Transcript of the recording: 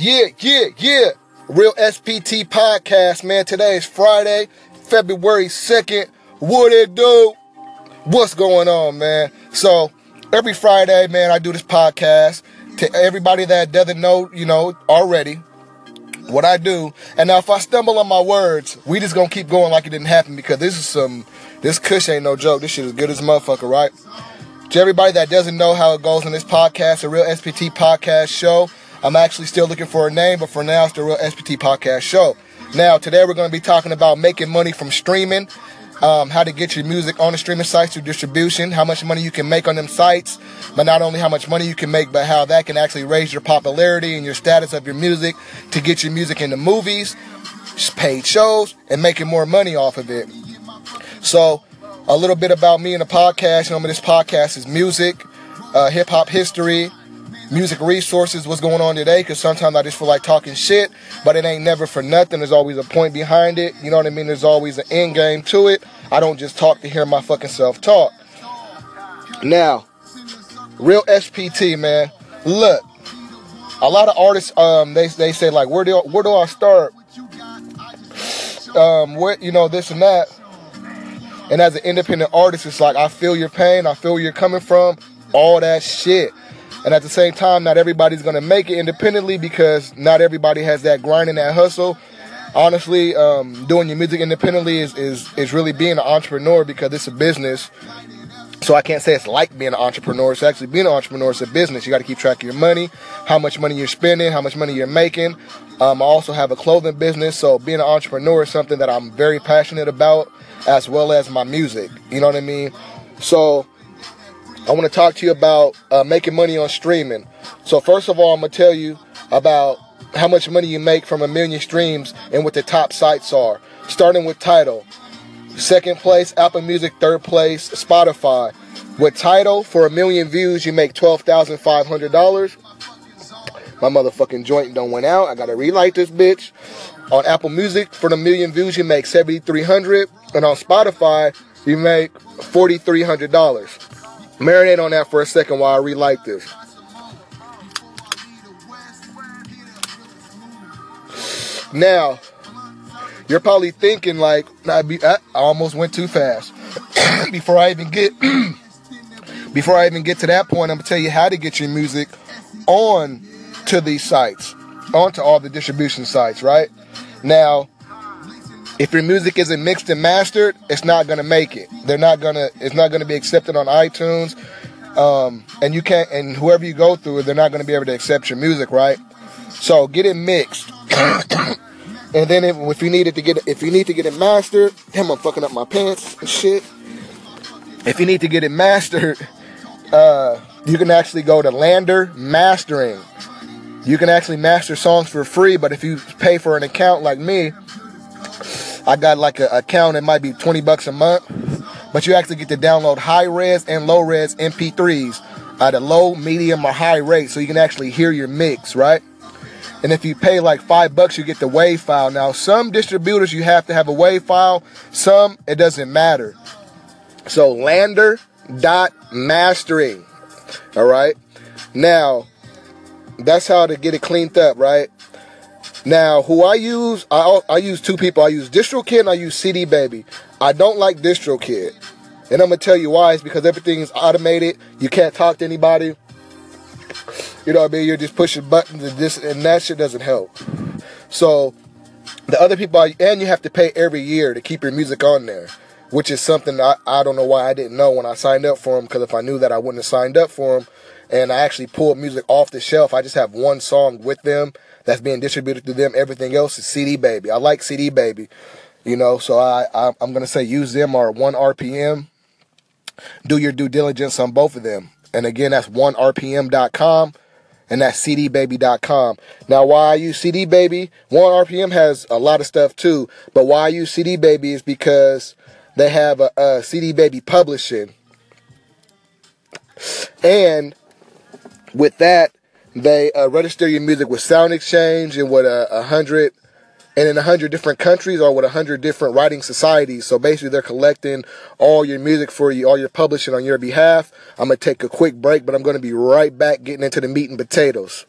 Yeah, yeah, yeah. Real SPT podcast, man. Today is Friday, February 2nd. What it do? What's going on, man? So, every Friday, man, I do this podcast to everybody that doesn't know, you know, already what I do. And now if I stumble on my words, we just gonna keep going like it didn't happen because this is some, this kush ain't no joke. This shit is good as motherfucker, right? To everybody that doesn't know how it goes in this podcast, a real SPT podcast show, I'm actually still looking for a name, but for now it's the real SPT podcast show. Now, today we're going to be talking about making money from streaming, um, how to get your music on the streaming sites through distribution, how much money you can make on them sites, but not only how much money you can make, but how that can actually raise your popularity and your status of your music to get your music into movies, paid shows, and making more money off of it. So, a little bit about me and the podcast. You know, this podcast is music, uh, hip hop history, music resources, what's going on today. Because sometimes I just feel like talking shit, but it ain't never for nothing. There's always a point behind it. You know what I mean? There's always an end game to it. I don't just talk to hear my fucking self talk. Now, real SPT, man. Look, a lot of artists, um, they they say like, where do where do I start? Um, what you know, this and that. And as an independent artist, it's like I feel your pain, I feel where you're coming from, all that shit. And at the same time, not everybody's gonna make it independently because not everybody has that grind and that hustle. Honestly, um, doing your music independently is, is is really being an entrepreneur because it's a business. So I can't say it's like being an entrepreneur. It's actually being an entrepreneur. It's a business. You got to keep track of your money, how much money you're spending, how much money you're making. Um, I also have a clothing business, so being an entrepreneur is something that I'm very passionate about, as well as my music. You know what I mean? So I want to talk to you about uh, making money on streaming. So first of all, I'm gonna tell you about how much money you make from a million streams and what the top sites are. Starting with Tidal. Second place, Apple Music. Third place, Spotify. With Tidal, for a million views, you make $12,500. My motherfucking joint don't went out. I gotta relight this bitch. On Apple Music, for the million views, you make 7300 And on Spotify, you make $4,300. Marinate on that for a second while I relight this. Now, you're probably thinking like, I, be, I almost went too fast. before I even get, before I even get to that point, I'm gonna tell you how to get your music on to these sites, onto all the distribution sites, right? Now, if your music isn't mixed and mastered, it's not gonna make it. They're not gonna. It's not gonna be accepted on iTunes, um, and you can't. And whoever you go through, they're not gonna be able to accept your music, right? So get it mixed. and then if, if you needed to get if you need to get it mastered, damn, I'm fucking up my pants and shit. If you need to get it mastered, uh, you can actually go to LANDR Mastering. You can actually master songs for free, but if you pay for an account like me, I got like an account, it might be 20 bucks a month, but you actually get to download high res and low res MP3s at a low, medium, or high rate so you can actually hear your mix, right? And if you pay like five bucks, you get the WAV file. Now, some distributors you have to have a WAV file, some it doesn't matter. So, LANDR dot mastering. All right. Now, that's how to get it cleaned up, right? Now, who I use, I, I use two people. I use DistroKid and I use CD Baby. I don't like DistroKid. And I'm going to tell you why. It's because everything's automated. You can't talk to anybody. You know what I mean? You're just pushing buttons and this and that shit doesn't help. So, the other people, and you have to pay every year to keep your music on there, which is something I, I don't know why I didn't know when I signed up for them. Because if I knew that, I wouldn't have signed up for them. And I actually pulled music off the shelf. I just have one song with them that's being distributed to them. Everything else is CD Baby. I like CD Baby, you know. So I, I I'm gonna say use them or one RPM. Do your due diligence on both of them. And again, that's onerpm.com and that's cdbaby.com. Now, why I use CD Baby, One RPM has a lot of stuff too, but why I use CD Baby is because they have a, a CD Baby publishing. And with that, they uh, register your music with Sound Exchange and with a, a hundred and in a hundred different countries or with a hundred different writing societies. So basically, they're collecting all your music for you, all your publishing on your behalf. I'm gonna take a quick break, but I'm gonna be right back getting into the meat and potatoes.